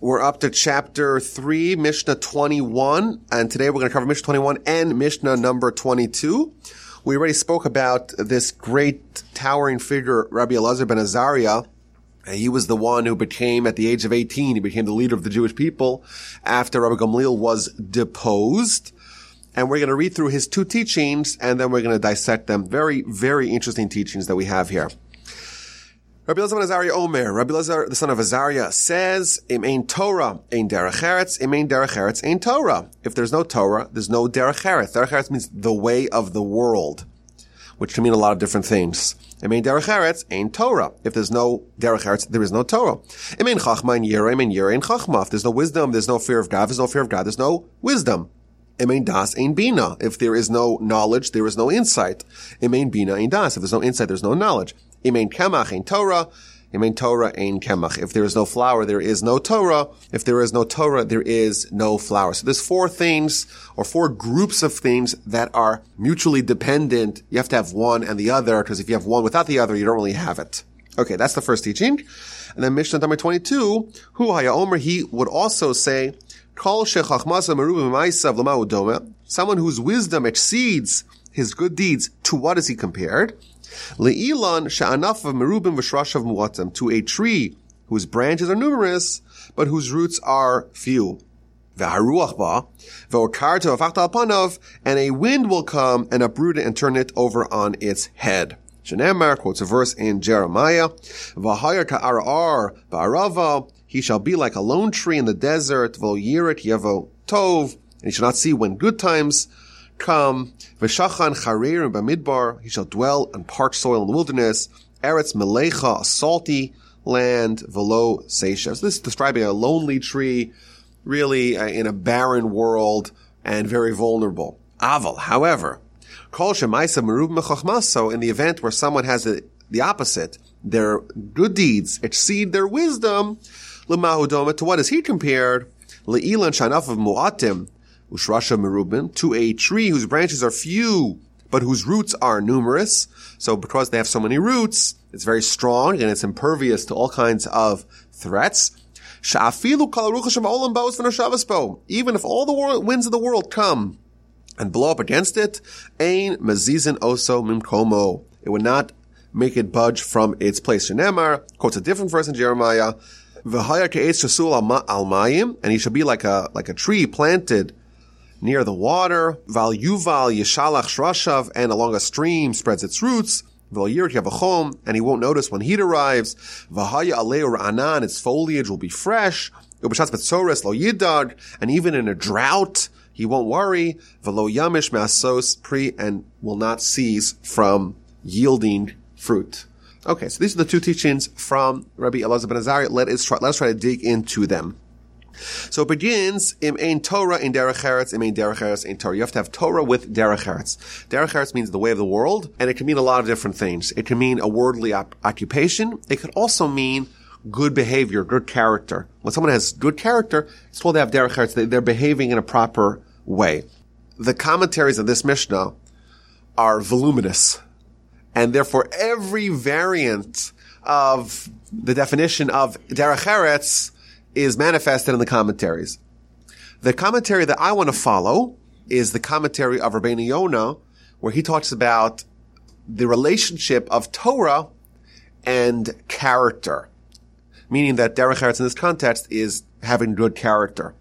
We're up to chapter 3, Mishnah 21, and today we're going to cover Mishnah 21 and Mishnah number 22. We already spoke about this great towering figure, Rabbi Elazar ben Azariah. He was the one who became, at the age of 18, he became the leader of the Jewish people after Rabbi Gamliel was deposed. And we're going to read through his two teachings, and then we're going to dissect them. Very, very interesting teachings that we have here. Rabbi Elazar ben Azariah Omer, Rabbi Elazar, the son of Azariah, says, Im ein Torah, ein derech eretz, im ein derech eretz, ein Torah. If there's no Torah, there's no derech eretz. Derech eretz means the way of the world, which can mean a lot of different things. Im ein derech eretz, ein Torah. If there's no derech eretz, there is no Torah. Im ein chachma, ein yira, im ein yira, ein chachma. If there's no wisdom, there's no fear of God. If there's no fear of God, there's no wisdom. Im ein das, ein bina. If there is no knowledge, there is no insight. Im ein bina, ein das. If there's no insight, there's no knowledge. Im kemach, ein Torah. Im Torah, ein kemach. If there is no flour, there is no Torah. If there is no Torah, there is no flour. So there's four things, or four groups of things that are mutually dependent. You have to have one and the other, because if you have one without the other, you don't really have it. Okay, that's the first teaching. And then Mishnah number 22, Hu Haya Omer, he would also say. Someone whose wisdom exceeds his good deeds, to what is he compared? Le'ilan sha'anaf of merubim v'shrashav muatem. To a tree whose branches are numerous, but whose roots are few. V'haruach ba, v'okarta v'fachta alpanav, and a wind will come and uproot it and turn it over on its head. Shenemar quotes a verse in Jeremiah, V'hayar ka'arar ba'arava, he shall be like a lone tree in the desert, v'lo yevo tov, and he shall not see when good times come. V'shachan charir and bamidbar, he shall dwell on parched soil in the wilderness. Eretz melecha, a salty land, velo seisha. So this is describing a lonely tree, really uh, in a barren world and very vulnerable. Aval, however, kol shemaisa merub mechachmas, in the event where someone has a, the opposite, their good deeds exceed their wisdom, lemahudoma, to what is he compared? Le'ilan shanaf of mu'atim, Ushrasha merubin, to a tree whose branches are few, but whose roots are numerous. So because they have so many roots, it's very strong and it's impervious to all kinds of threats. Even if all the winds of the world come and blow up against it, ain mazizin oso mimkomo. It would not make it budge from its place. Shenemar quotes a different verse in Jeremiah. And he shall be like a, like a tree planted near the water. Val yuval yishalach shrashav, and along a stream spreads its roots. And he won't notice when heat arrives. Vahaya aleur anan, its foliage will be fresh. And even in a drought, he won't worry. Velo yamish masos pri, and will not cease from yielding fruit. Okay, so these are the two teachings from Rabbi Elazar ben Azariah. Let us try, let's try to dig into them. So it begins im ein Torah in derech eretz, im ein derech eretz in Torah. You have to have Torah with derech eretz. Derech eretz means the way of the world, and it can mean a lot of different things. It can mean a worldly op- occupation. It could also mean good behavior, good character. When someone has good character, it's told they have derech eretz. They, they're behaving in a proper way. The commentaries of this Mishnah are voluminous, and therefore every variant of the definition of derech eretz is manifested in the commentaries. The commentary that I want to follow is the commentary of Rabbeinu Yonah, where he talks about the relationship of Torah and character, meaning that derech eretz in this context is having good character.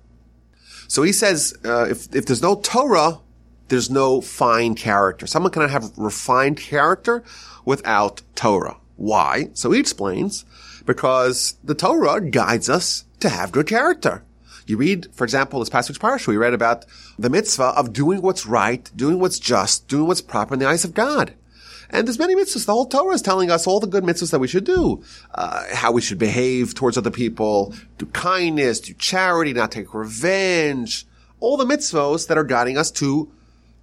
So he says, uh, if if there's no Torah, there's no fine character. Someone cannot have refined character without Torah. Why? So he explains, because the Torah guides us to have good character. You read, for example, this passage parsha, we read about the mitzvah of doing what's right, doing what's just, doing what's proper in the eyes of God. And there's many mitzvahs. The whole Torah is telling us all the good mitzvahs that we should do, uh, how we should behave towards other people, do kindness, do charity, not take revenge, all the mitzvahs that are guiding us to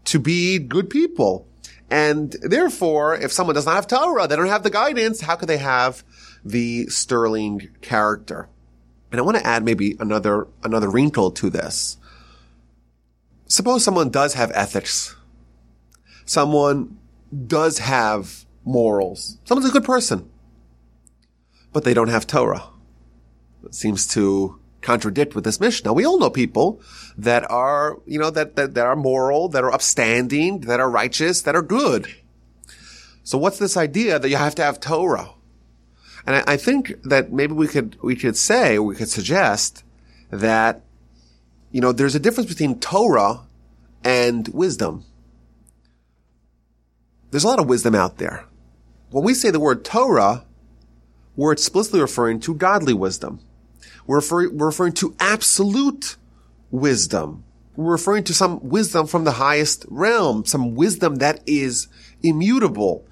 to be good people. And therefore, if someone does not have Torah, they don't have the guidance. How could they have the sterling character? And I want to add maybe another, another wrinkle to this. Suppose someone does have ethics. Someone does have morals. Someone's a good person. But they don't have Torah. It seems to contradict with this Mishnah. We all know people that are, you know, that, that, that are moral, that are upstanding, that are righteous, that are good. So what's this idea that you have to have Torah? And I, I think that maybe we could, we could say, we could suggest that, you know, there's a difference between Torah and wisdom. There's a lot of wisdom out there. When we say the word Torah, we're explicitly referring to godly wisdom. We're referring, we're referring to absolute wisdom. We're referring to some wisdom from the highest realm, some wisdom that is immutable,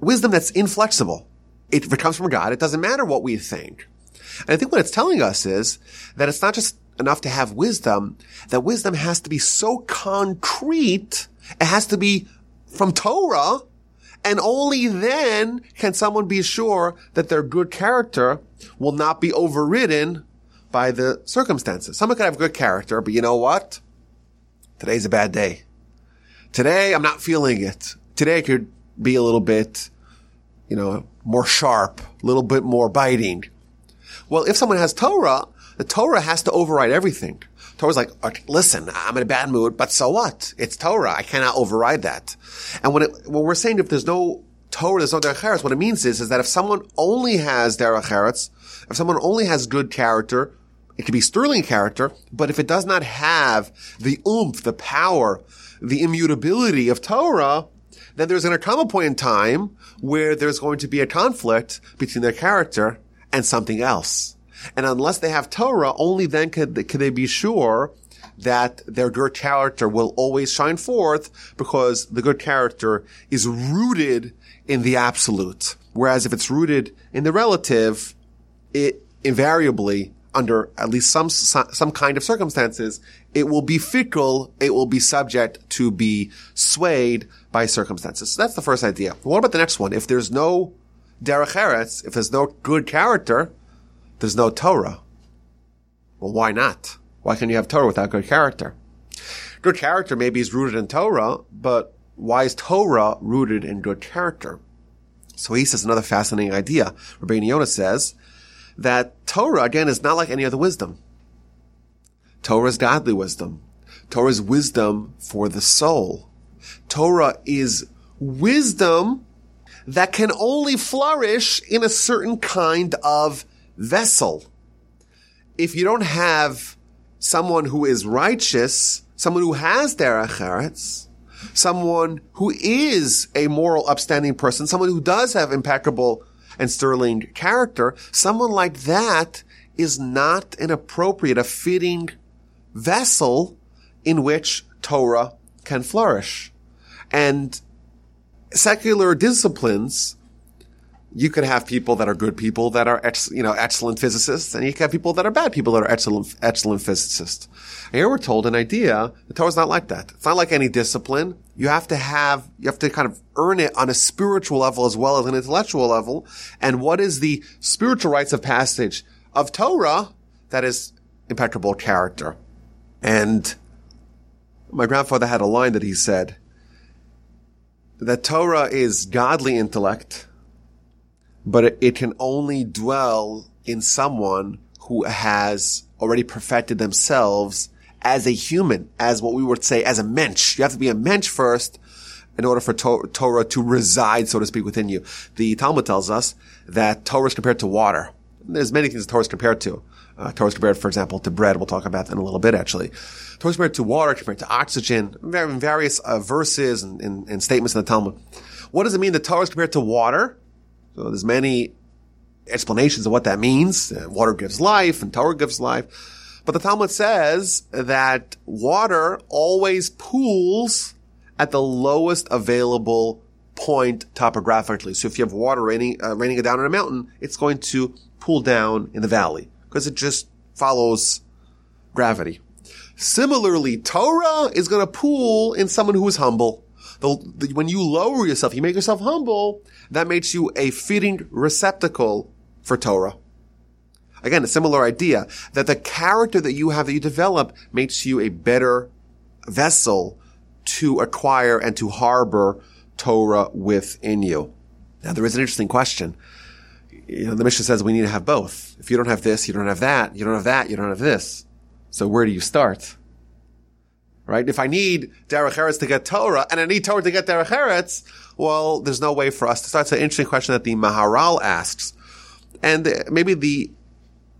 wisdom that's inflexible. It, if it comes from God, it doesn't matter what we think. And I think what it's telling us is that it's not just enough to have wisdom, that wisdom has to be so concrete, it has to be from Torah, and only then can someone be sure that their good character will not be overridden by the circumstances. Someone could have good character, but you know what? Today's a bad day. Today I'm not feeling it. Today I could be a little bit, you know, more sharp, a little bit more biting. Well, if someone has Torah, the Torah has to override everything. Torah's like, listen, I'm in a bad mood, but so what? It's Torah. I cannot override that. And when it, when we're saying if there's no Torah, there's no derech what it means is, is that if someone only has derech eretz, if someone only has good character, it could be sterling character, but if it does not have the oomph, the power, the immutability of Torah, then there's going to come a point in time where there's going to be a conflict between their character and something else. And unless they have Torah, only then could, could they be sure that their good character will always shine forth because the good character is rooted in the absolute. Whereas if it's rooted in the relative, it invariably under at least some some kind of circumstances, it will be fickle. It will be subject to be swayed by circumstances. So that's the first idea. What about the next one? If there's no derech eretz, if there's no good character, there's no Torah. Well, why not? Why can you have Torah without good character? Good character maybe is rooted in Torah, but why is Torah rooted in good character? So he says another fascinating idea. Rabbi Yonah says that Torah, again, is not like any other wisdom. Torah is godly wisdom. Torah is wisdom for the soul. Torah is wisdom that can only flourish in a certain kind of vessel. If you don't have someone who is righteous, someone who has derech eretz, someone who is a moral, upstanding person, someone who does have impeccable and sterling character, someone like that is not an appropriate, a fitting vessel in which Torah can flourish. And secular disciplines you could have people that are good people that are, ex, you know, excellent physicists, and you can have people that are bad people that are excellent, excellent physicists. And here we're told an idea, the Torah is not like that. It's not like any discipline. You have to have, you have to kind of earn it on a spiritual level as well as an intellectual level. And what is the spiritual rites of passage of Torah? That is impeccable character. And my grandfather had a line that he said, that Torah is godly intellect, but it, it can only dwell in someone who has already perfected themselves as a human, as what we would say as a mensch. You have to be a mensch first in order for to- Torah to reside, so to speak, within you. The Talmud tells us that Torah is compared to water. There's many things that Torah is compared to. Uh, Torah is compared, for example, to bread. We'll talk about that in a little bit, actually. Torah is compared to water, compared to oxygen, various uh, verses and, and, and statements in the Talmud. What does it mean that Torah is compared to water? So there's many explanations of what that means. Uh, water gives life and Torah gives life. But the Talmud says that water always pools at the lowest available point topographically. So if you have water raining, uh, raining down on a mountain, it's going to pool down in the valley because it just follows gravity. Similarly, Torah is going to pool in someone who is humble. The, the, when you lower yourself, you make yourself humble, that makes you a fitting receptacle for Torah. Again, a similar idea that the character that you have that you develop makes you a better vessel to acquire and to harbor Torah within you. Now, there is an interesting question. you know, the Mishnah says we need to have both. If you don't have this, you don't have that. You don't have that, you don't have this. So where do you start? Right? If I need Derech to get Torah and I need Torah to get Derech well, there's no way for us to start. It's an interesting question that the Maharal asks. And maybe the,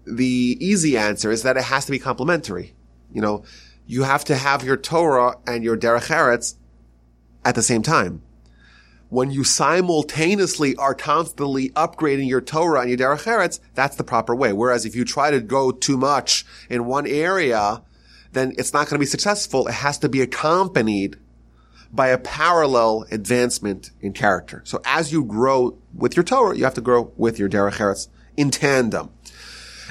the easy answer is that it has to be complementary. You know, you have to have your Torah and your Derech Eretz at the same time when you simultaneously are constantly upgrading your Torah and your Derech Eretz, that's the proper way. Whereas if you try to go too much in one area, then it's not going to be successful. It has to be accompanied by a parallel advancement in character. So as you grow with your Torah, you have to grow with your Derech Eretz in tandem.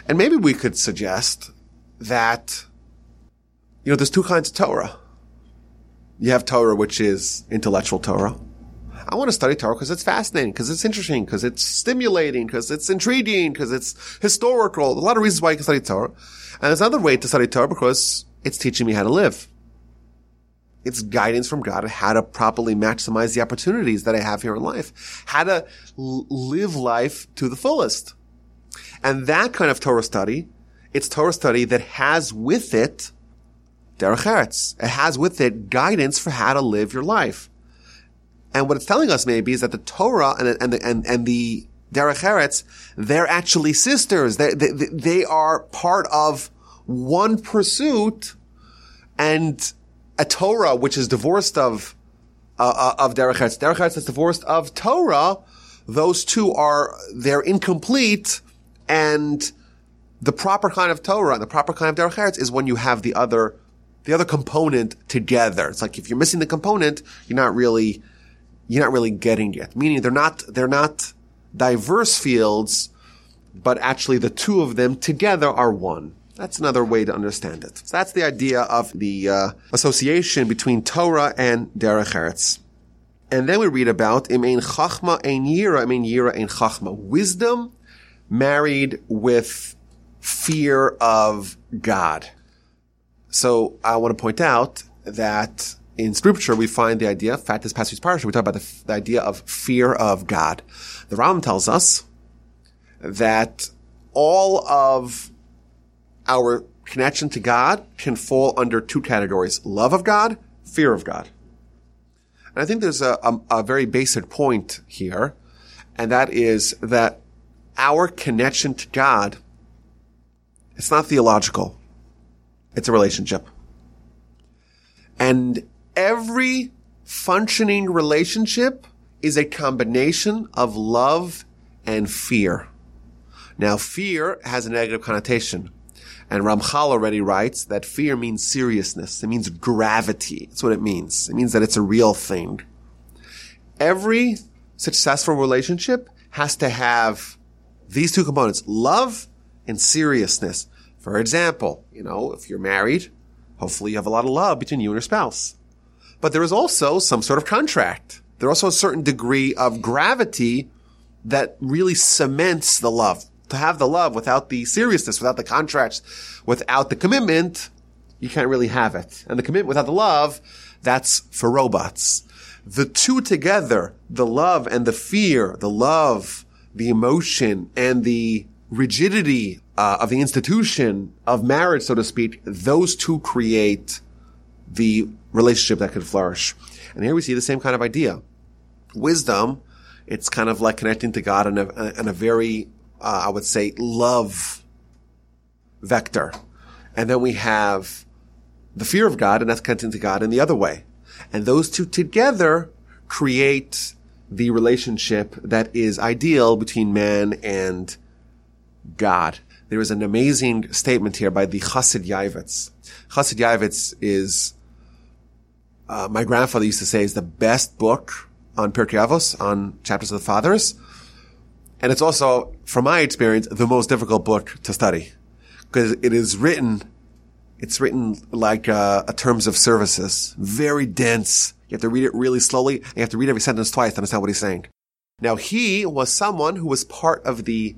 And maybe we could suggest that, you know, there's two kinds of Torah. You have Torah, which is intellectual Torah I want to study Torah because it's fascinating, because it's interesting, because it's stimulating, because it's intriguing, because it's historical. A lot of reasons why you can study Torah. And there's another way to study Torah because it's teaching me how to live. It's guidance from God on how to properly maximize the opportunities that I have here in life, how to l- live life to the fullest. And that kind of Torah study, it's Torah study that has with it derech eretz. It has with it guidance for how to live your life. And what it's telling us maybe is that the Torah and, and the, and, and the Derech Eretz, they're actually sisters. They, they, they are part of one pursuit and a Torah, which is divorced of, uh, uh of Derech Eretz. Derech Eretz is divorced of Torah. Those two are, they're incomplete and the proper kind of Torah and the proper kind of Derech Eretz is when you have the other, the other component together. It's like if you're missing the component, you're not really you're not really getting it. Meaning they're not, they're not diverse fields, but actually the two of them together are one. That's another way to understand it. So that's the idea of the uh, association between Torah and Derech Eretz. And then we read about im ein chachma ein yira, im ein yira ein chachma. Wisdom married with fear of God. So I want to point out that in scripture, we find the idea, in fact, this passage parsha, we talk about the, the, idea of fear of God. The Ram tells us that all of our connection to God can fall under two categories, love of God, fear of God. And I think there's a, a, a very basic point here, and that is that our connection to God, it's not theological. It's a relationship. And every functioning relationship is a combination of love and fear. Now, fear has a negative connotation. And Ramchal already writes that fear means seriousness. It means gravity. That's what it means. It means that it's a real thing. Every successful relationship has to have these two components, love and seriousness. For example, you know, if you're married, hopefully you have a lot of love between you and your spouse but there is also some sort of contract. There's also a certain degree of gravity that really cements the love. To have the love without the seriousness, without the contracts, without the commitment, you can't really have it. And the commitment without the love, that's for robots. The two together, the love and the fear, the love, the emotion, and the rigidity uh, of the institution of marriage, so to speak, those two create the relationship that could flourish. And here we see the same kind of idea. Wisdom, it's kind of like connecting to God in a, in a very, uh, I would say, love vector. And then we have the fear of God, and that's connecting to God in the other way. And those two together create the relationship that is ideal between man and God. There is an amazing statement here by the Chassid Yavitz. Chassid Yavitz is uh, my grandfather used to say is the best book on Pirkei Avos, on chapters of the fathers. And it's also, from my experience, the most difficult book to study because it is written, it's written like uh, a terms of services, very dense. You have to read it really slowly. And you have to read every sentence twice to understand what he's saying. Now, he was someone who was part of the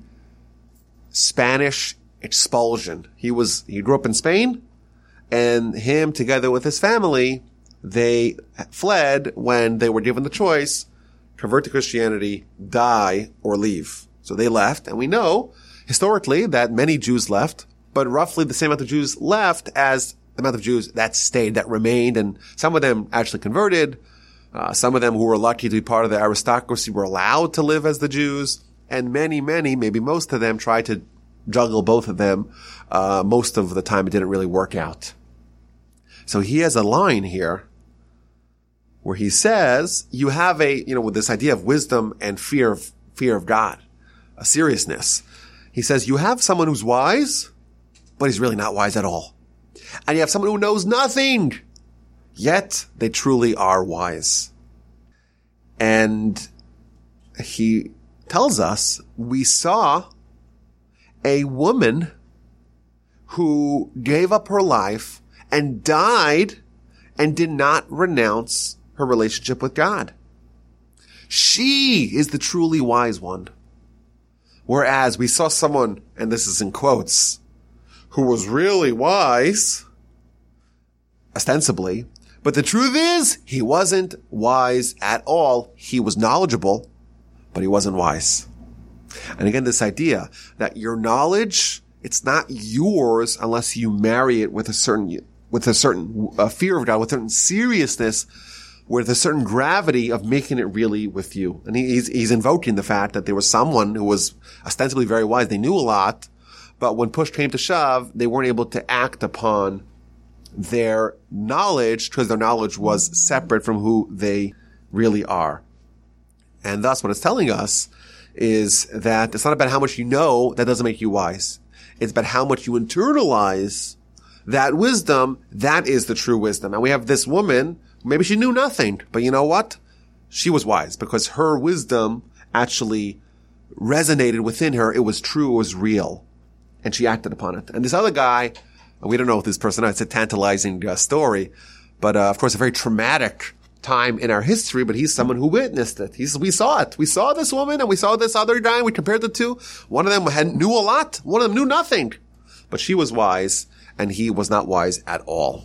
Spanish expulsion. He was, he grew up in Spain and him together with his family they fled when they were given the choice, convert to Christianity, die, or leave. So they left, and we know historically that many Jews left, but roughly the same amount of Jews left as the amount of Jews that stayed, that remained, and some of them actually converted. Uh, some of them who were lucky to be part of the aristocracy were allowed to live as the Jews, and many, many, maybe most of them tried to juggle both of them. Uh, most of the time, it didn't really work out. So he has a line here where he says, you have a, you know, with this idea of wisdom and fear of, fear of God, a seriousness. He says, you have someone who's wise, but he's really not wise at all. And you have someone who knows nothing, yet they truly are wise. And he tells us, we saw a woman who gave up her life and died and did not renounce her relationship with God. She is the truly wise one. Whereas we saw someone, and this is in quotes, who was really wise, ostensibly, but the truth is he wasn't wise at all. He was knowledgeable, but he wasn't wise. And again, this idea that your knowledge, it's not yours unless you marry it with a certain, with a certain uh, fear of God, with a certain seriousness with a certain gravity of making it really with you. And he's, he's invoking the fact that there was someone who was ostensibly very wise. They knew a lot, but when push came to shove, they weren't able to act upon their knowledge because their knowledge was separate from who they really are. And thus what it's telling us is that it's not about how much you know that doesn't make you wise. It's about how much you internalize that wisdom. That is the true wisdom. And we have this woman Maybe she knew nothing, but you know what? She was wise because her wisdom actually resonated within her. It was true. It was real. And she acted upon it. And this other guy, we don't know if this person, it's a tantalizing uh, story, but uh, of course a very traumatic time in our history, but he's someone who witnessed it. He's, we saw it. We saw this woman and we saw this other guy. We compared the two. One of them had, knew a lot. One of them knew nothing, but she was wise and he was not wise at all.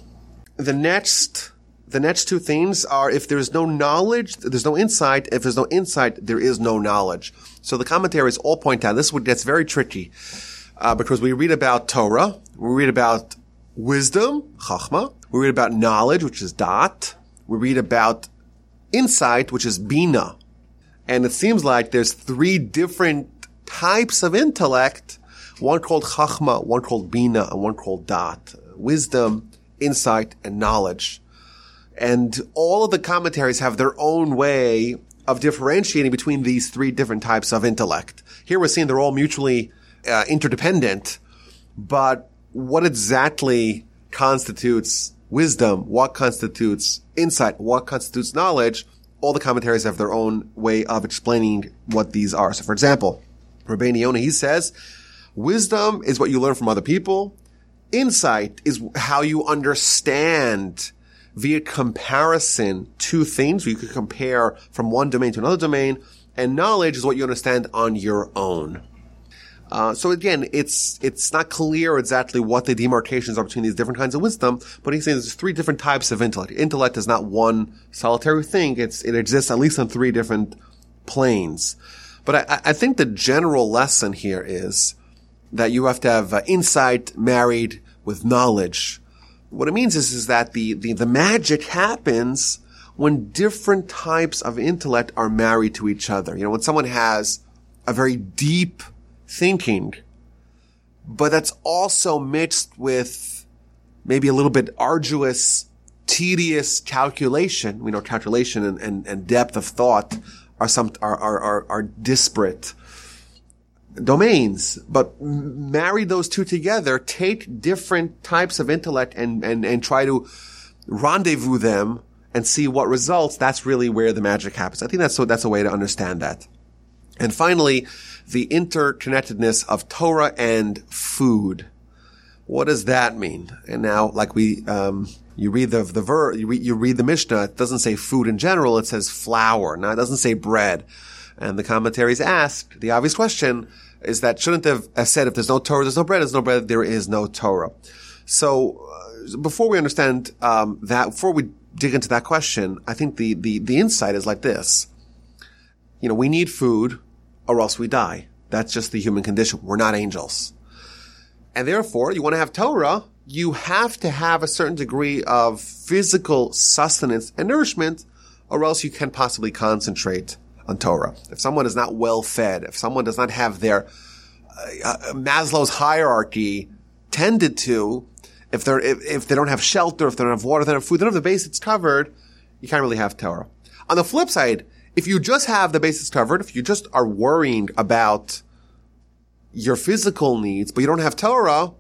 The next the next two themes are if there's no knowledge, there's no insight. If there's no insight, there is no knowledge. So the commentaries all point out this is what gets very tricky uh, because we read about Torah, we read about wisdom, chachma, we read about knowledge, which is dat, we read about insight, which is bina, and it seems like there's three different types of intellect, one called chachma, one called bina, and one called dat, wisdom, insight, and knowledge. And all of the commentaries have their own way of differentiating between these three different types of intellect. Here we're seeing they're all mutually uh, interdependent, but what exactly constitutes wisdom? What constitutes insight? What constitutes knowledge? All the commentaries have their own way of explaining what these are. So for example, Rabbeinu he says, wisdom is what you learn from other people. Insight is how you understand via comparison two things. You could compare from one domain to another domain, and knowledge is what you understand on your own. Uh, so again, it's it's not clear exactly what the demarcations are between these different kinds of wisdom, but he's saying there's three different types of intellect. Intellect is not one solitary thing; it's it exists at least on three different planes. But I, I think the general lesson here is that you have to have uh, insight married with knowledge what it means is, is that the, the, the magic happens when different types of intellect are married to each other. You know, when someone has a very deep thinking, but that's also mixed with maybe a little bit arduous, tedious calculation. We know calculation and, and, and depth of thought are some, are, are, are, are disparate domains, but marry those two together, take different types of intellect and, and, and try to rendezvous them and see what results. That's really where the magic happens. I think that's so, that's a way to understand that. And finally, the interconnectedness of Torah and food. What does that mean? And now, like we, um, you read the the ver, you read, you read the Mishnah. It doesn't say food in general. It says flour. Now it doesn't say bread. And the commentaries ask the obvious question is that shouldn't have said if there's no Torah, there's no bread, there's no bread, there is no Torah. So uh, before we understand um, that, before we dig into that question, I think the, the the insight is like this. You know, we need food, or else we die. That's just the human condition. We're not angels. And therefore, you want to have Torah, you have to have a certain degree of physical sustenance and nourishment, or else you can't possibly concentrate on Torah. If someone is not well fed, if someone does not have their uh, uh Maslow's hierarchy tended to, if they're if, if, they don't have shelter, if they don't have water, if they don't have food, they don't have the basics covered, you can't really have Torah. On the flip side, if you just have the basics covered, if you just are worrying about your physical needs, but you don't have Torah,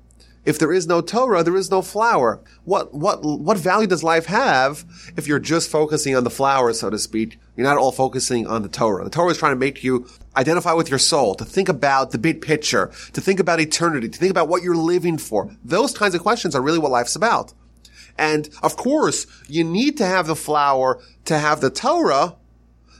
if there is no Torah, there is no flour. What, what, what value does life have if you're just focusing on the flour, so to speak? You're not all focusing on the Torah. The Torah is trying to make you identify with your soul, to think about the big picture, to think about eternity, to think about what you're living for. Those kinds of questions are really what life's about. And of course, you need to have the flour to have the Torah,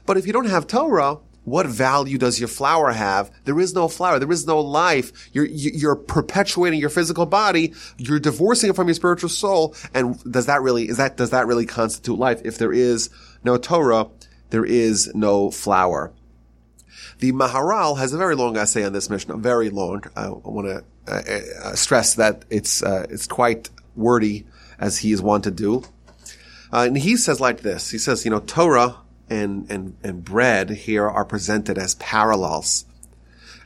but if you don't have Torah, what value does your flour have? There is no flour. There is no life. You're, you're perpetuating your physical body. You're divorcing it from your spiritual soul. And does that really, is that, does that really constitute life? If there is no Torah, there is no flour. The Maharal has a very long essay on this Mishnah, very long. I want to uh, uh, stress that it's, uh, it's quite wordy as he is wont to do. Uh, and he says like this. He says, you know, Torah and, and, and bread here are presented as parallels.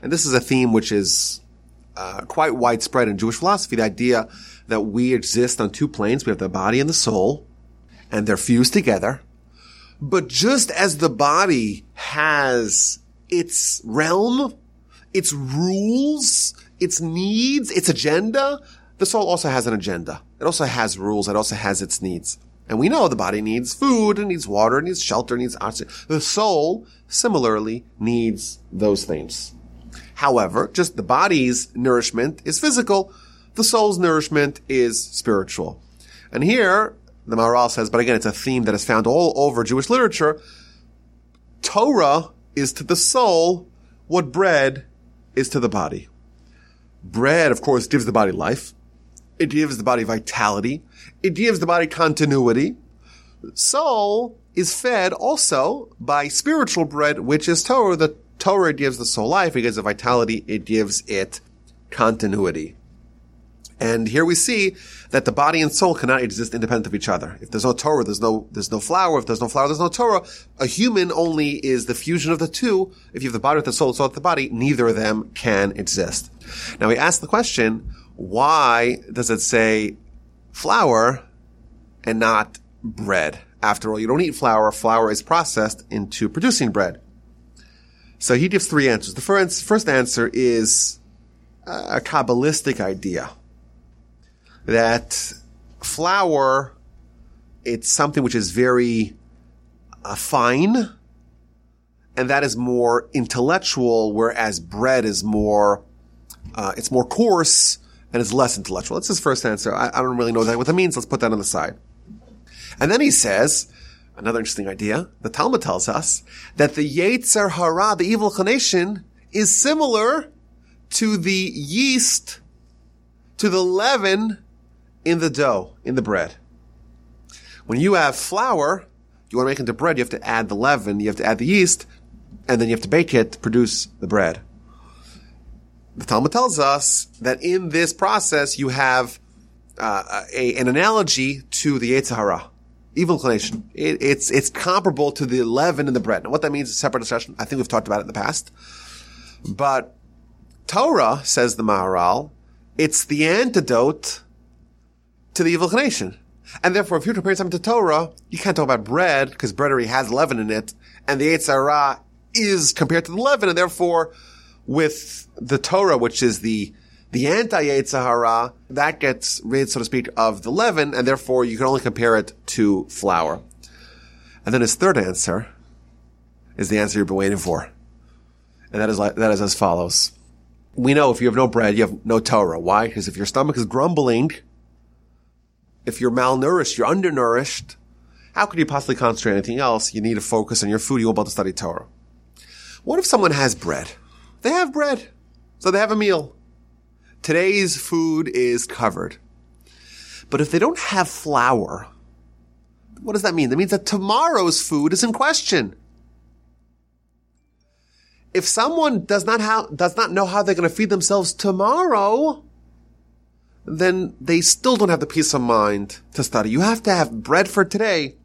And this is a theme which is uh, quite widespread in Jewish philosophy. The idea that we exist on two planes. We have the body and the soul, and they're fused together. But just as the body has its realm, its rules, its needs, its agenda, the soul also has an agenda. It also has rules. It also has its needs. And we know the body needs food, it needs water, it needs shelter, it needs oxygen. The soul similarly needs those things. However, just the body's nourishment is physical. The soul's nourishment is spiritual. And here, the Maharal says, but again, it's a theme that is found all over Jewish literature. Torah is to the soul what bread is to the body. Bread, of course, gives the body life. It gives the body vitality. It gives the body continuity. Soul is fed also by spiritual bread, which is Torah. The Torah gives the soul life. It gives it vitality. It gives it continuity. And here we see that the body and soul cannot exist independent of each other. If there's no Torah, there's no, there's no flour. If there's no flour, there's no Torah. A human only is the fusion of the two. If you have the body with the soul, soul with the body, neither of them can exist. Now we ask the question, why does it say flour and not bread? After all, you don't eat flour. Flour is processed into producing bread. So he gives three answers. The first, first answer is a Kabbalistic idea that flour, it's something which is very uh, fine, and that is more intellectual, whereas bread is more, uh, it's more coarse and it's less intellectual. That's his first answer. I, I don't really know what that means. Let's put that on the side. And then he says, another interesting idea. The Talmud tells us that the Yetzer Hara, the evil inclination, is similar to the yeast, to the leaven in the dough, in the bread. When you have flour, you want to make into bread, you have to add the leaven, you have to add the yeast, and then you have to bake it to produce the bread the Talmud tells us that in this process you have uh, a, an analogy to the Yetzer Hara, evil inclination. It, it's it's comparable to the leaven in the bread. Now, what that means is a separate discussion. I think we've talked about it in the past. But Torah says the Maharal, it's the antidote to the evil inclination. And therefore, if you're comparing something to Torah, you can't talk about bread because bread already has leaven in it, and the Yetzer Hara is compared to the leaven, and therefore with the Torah, which is the the anti Sahara, that gets rid, so to speak, of the leaven, and therefore you can only compare it to flour. And then his third answer is the answer you've been waiting for. And that is like, that is as follows. We know if you have no bread, you have no Torah. Why? Because if your stomach is grumbling, if you're malnourished, you're undernourished, how could you possibly concentrate on anything else? You need to focus on your food. You won't be able to study Torah. What if someone has bread? They have bread. So they have a meal. Today's food is covered. But if they don't have flour, what does that mean? That means that tomorrow's food is in question. if someone does not how, does not know how they're going to feed themselves tomorrow, then they still don't have the peace of mind to study. You have to have bread for today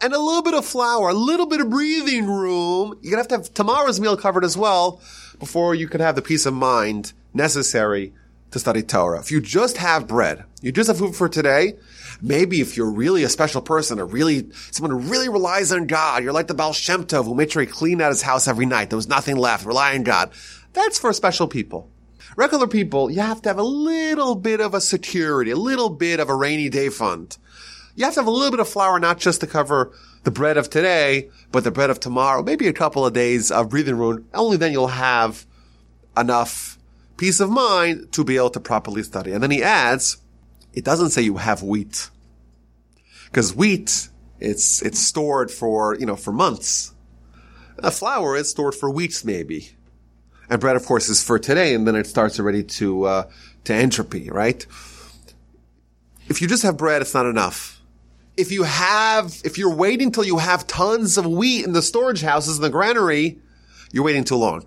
and a little bit of flour, a little bit of breathing room. You're going to have to have tomorrow's meal covered as well before you can have the peace of mind necessary to study Torah. If you just have bread, you just have food for today, maybe if you're really a special person or really someone who really relies on God, you're like the Baal Shem Tov who made sure he cleaned out his house every night. There was nothing left. Rely on God. That's for special people. Regular people, you have to have a little bit of a security, a little bit of a rainy day fund. You have to have a little bit of flour, not just to cover the bread of today, but the bread of tomorrow, maybe a couple of days of breathing room. Only then you'll have enough peace of mind to be able to properly study. And then he adds, it doesn't say you have wheat. Because wheat, it's, it's stored for, you know, for months. A flour is stored for weeks maybe. And bread, of course, is for today, and then it starts already to, uh, to entropy, right? If you just have bread, it's not enough. If you have, if you're waiting till you have tons of wheat in the storage houses in the granary, you're waiting too long.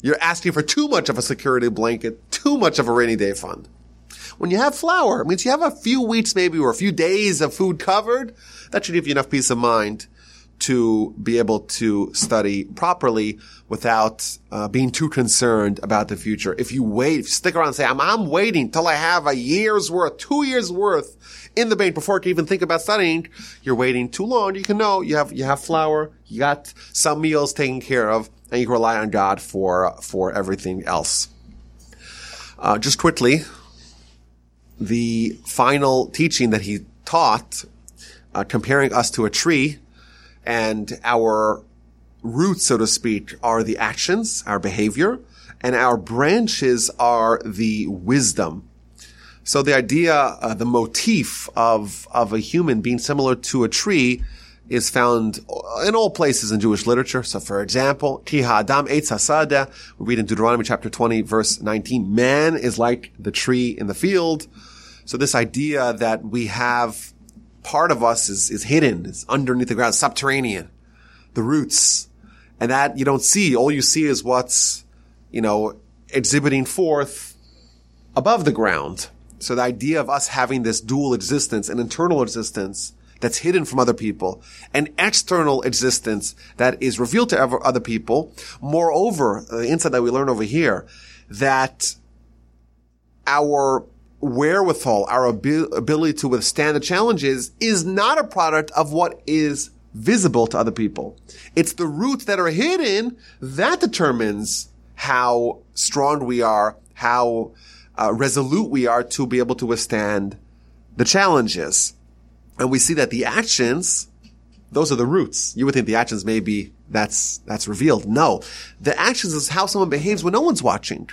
You're asking for too much of a security blanket, too much of a rainy day fund. When you have flour, it means you have a few weeks maybe or a few days of food covered. That should give you enough peace of mind to be able to study properly without uh, being too concerned about the future. If you wait, if you stick around and say, I'm, I'm waiting till I have a year's worth, two years worth in the bank before I can even think about studying, you're waiting too long. You can know you have, you have flour, you got some meals taken care of, and you can rely on God for, for everything else. Uh, just quickly, the final teaching that he taught, uh, comparing us to a tree, and our roots, so to speak, are the actions, our behavior, and our branches are the wisdom. So the idea, uh, the motif of, of a human being similar to a tree is found in all places in Jewish literature. So for example, Ki ha'adam eitz hasada, we read in Deuteronomy chapter 20 verse 19, man is like the tree in the field. So this idea that we have part of us is, is hidden, is underneath the ground, subterranean, the roots. And that you don't see. All you see is what's, you know, exhibiting forth above the ground. So the idea of us having this dual existence, an internal existence that's hidden from other people, an external existence that is revealed to other people. Moreover, the insight that we learn over here, that our wherewithal, our ab- ability to withstand the challenges is not a product of what is visible to other people. It's the roots that are hidden that determines how strong we are, how uh, resolute we are to be able to withstand the challenges. And we see that the actions, those are the roots. You would think the actions maybe that's, that's revealed. No. The actions is how someone behaves when no one's watching.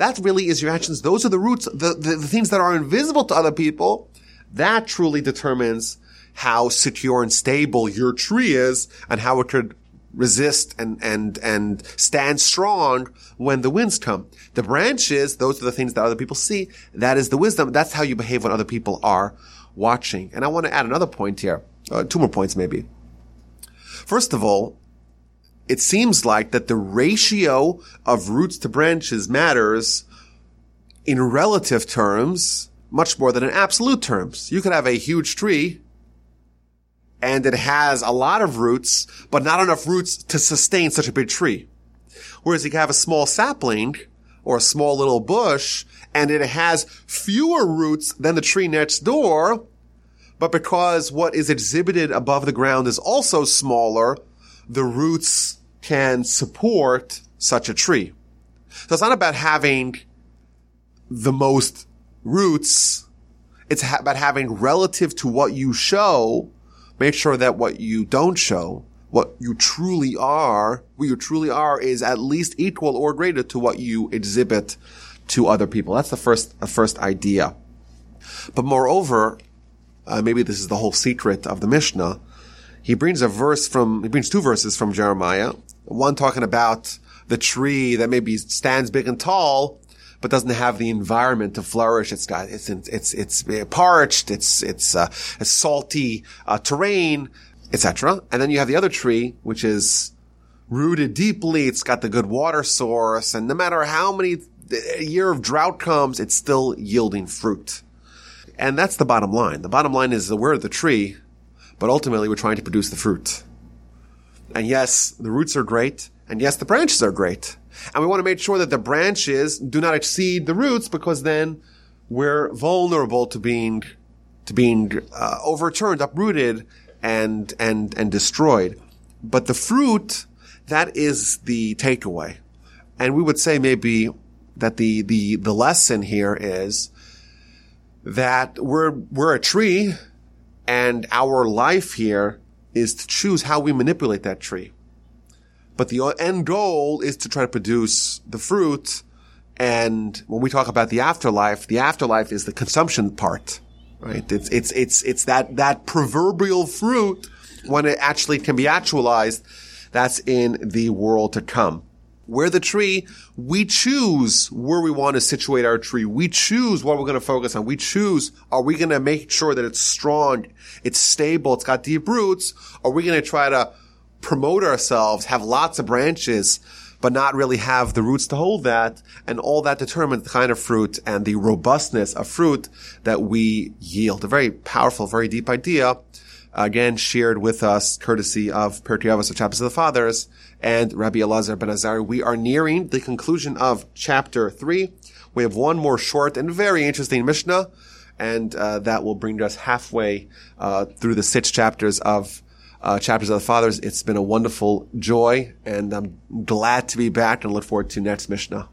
That really is your actions. Those are the roots, the, the, the things that are invisible to other people. That truly determines how secure and stable your tree is and how it could resist and, and, and stand strong when the winds come. The branches, those are the things that other people see. That is the wisdom. That's how you behave when other people are watching. And I want to add another point here. Uh, two more points maybe. First of all, it seems like that the ratio of roots to branches matters in relative terms much more than in absolute terms. You could have a huge tree and it has a lot of roots, but not enough roots to sustain such a big tree. Whereas you can have a small sapling or a small little bush and it has fewer roots than the tree next door, but because what is exhibited above the ground is also smaller, the roots can support such a tree. So it's not about having the most roots. It's ha- about having relative to what you show, make sure that what you don't show, what you truly are, what you truly are is at least equal or greater to what you exhibit to other people. That's the first, the first idea. But moreover, uh, maybe this is the whole secret of the Mishnah. He brings a verse from, he brings two verses from Jeremiah. One talking about the tree that maybe stands big and tall, but doesn't have the environment to flourish. It's got, it's, it's, it's parched, it's, it's, uh, salty, uh, terrain, etc. And then you have the other tree, which is rooted deeply. It's got the good water source. And no matter how many a year of drought comes, it's still yielding fruit. And that's the bottom line. The bottom line is that we're the tree, but ultimately we're trying to produce the fruit. And yes, the roots are great. And yes, the branches are great. And we want to make sure that the branches do not exceed the roots because then we're vulnerable to being, to being uh, overturned, uprooted, and, and, and destroyed. But the fruit, that is the takeaway. And we would say maybe that the, the, the lesson here is that we're, we're a tree and our life here is to choose how we manipulate that tree. But the end goal is to try to produce the fruit. And when we talk about the afterlife, the afterlife is the consumption part, right? It's, it's, it's, it's that, that proverbial fruit when it actually can be actualized. That's in the world to come. We're the tree. We choose where we want to situate our tree. We choose what we're going to focus on. We choose, are we going to make sure that it's strong, it's stable, it's got deep roots? Are we going to try to promote ourselves, have lots of branches, but not really have the roots to hold that? And all that determines the kind of fruit and the robustness of fruit that we yield. A very powerful, very deep idea again shared with us courtesy of Pirkei Avos, the Chapters of the Fathers, and Rabbi Elazar ben Azariah. We are nearing the conclusion of chapter three. We have one more short and very interesting Mishnah, and uh, that will bring us halfway uh, through the six chapters of uh, chapters of the Fathers. It's been a wonderful joy, and I'm glad to be back and look forward to next Mishnah.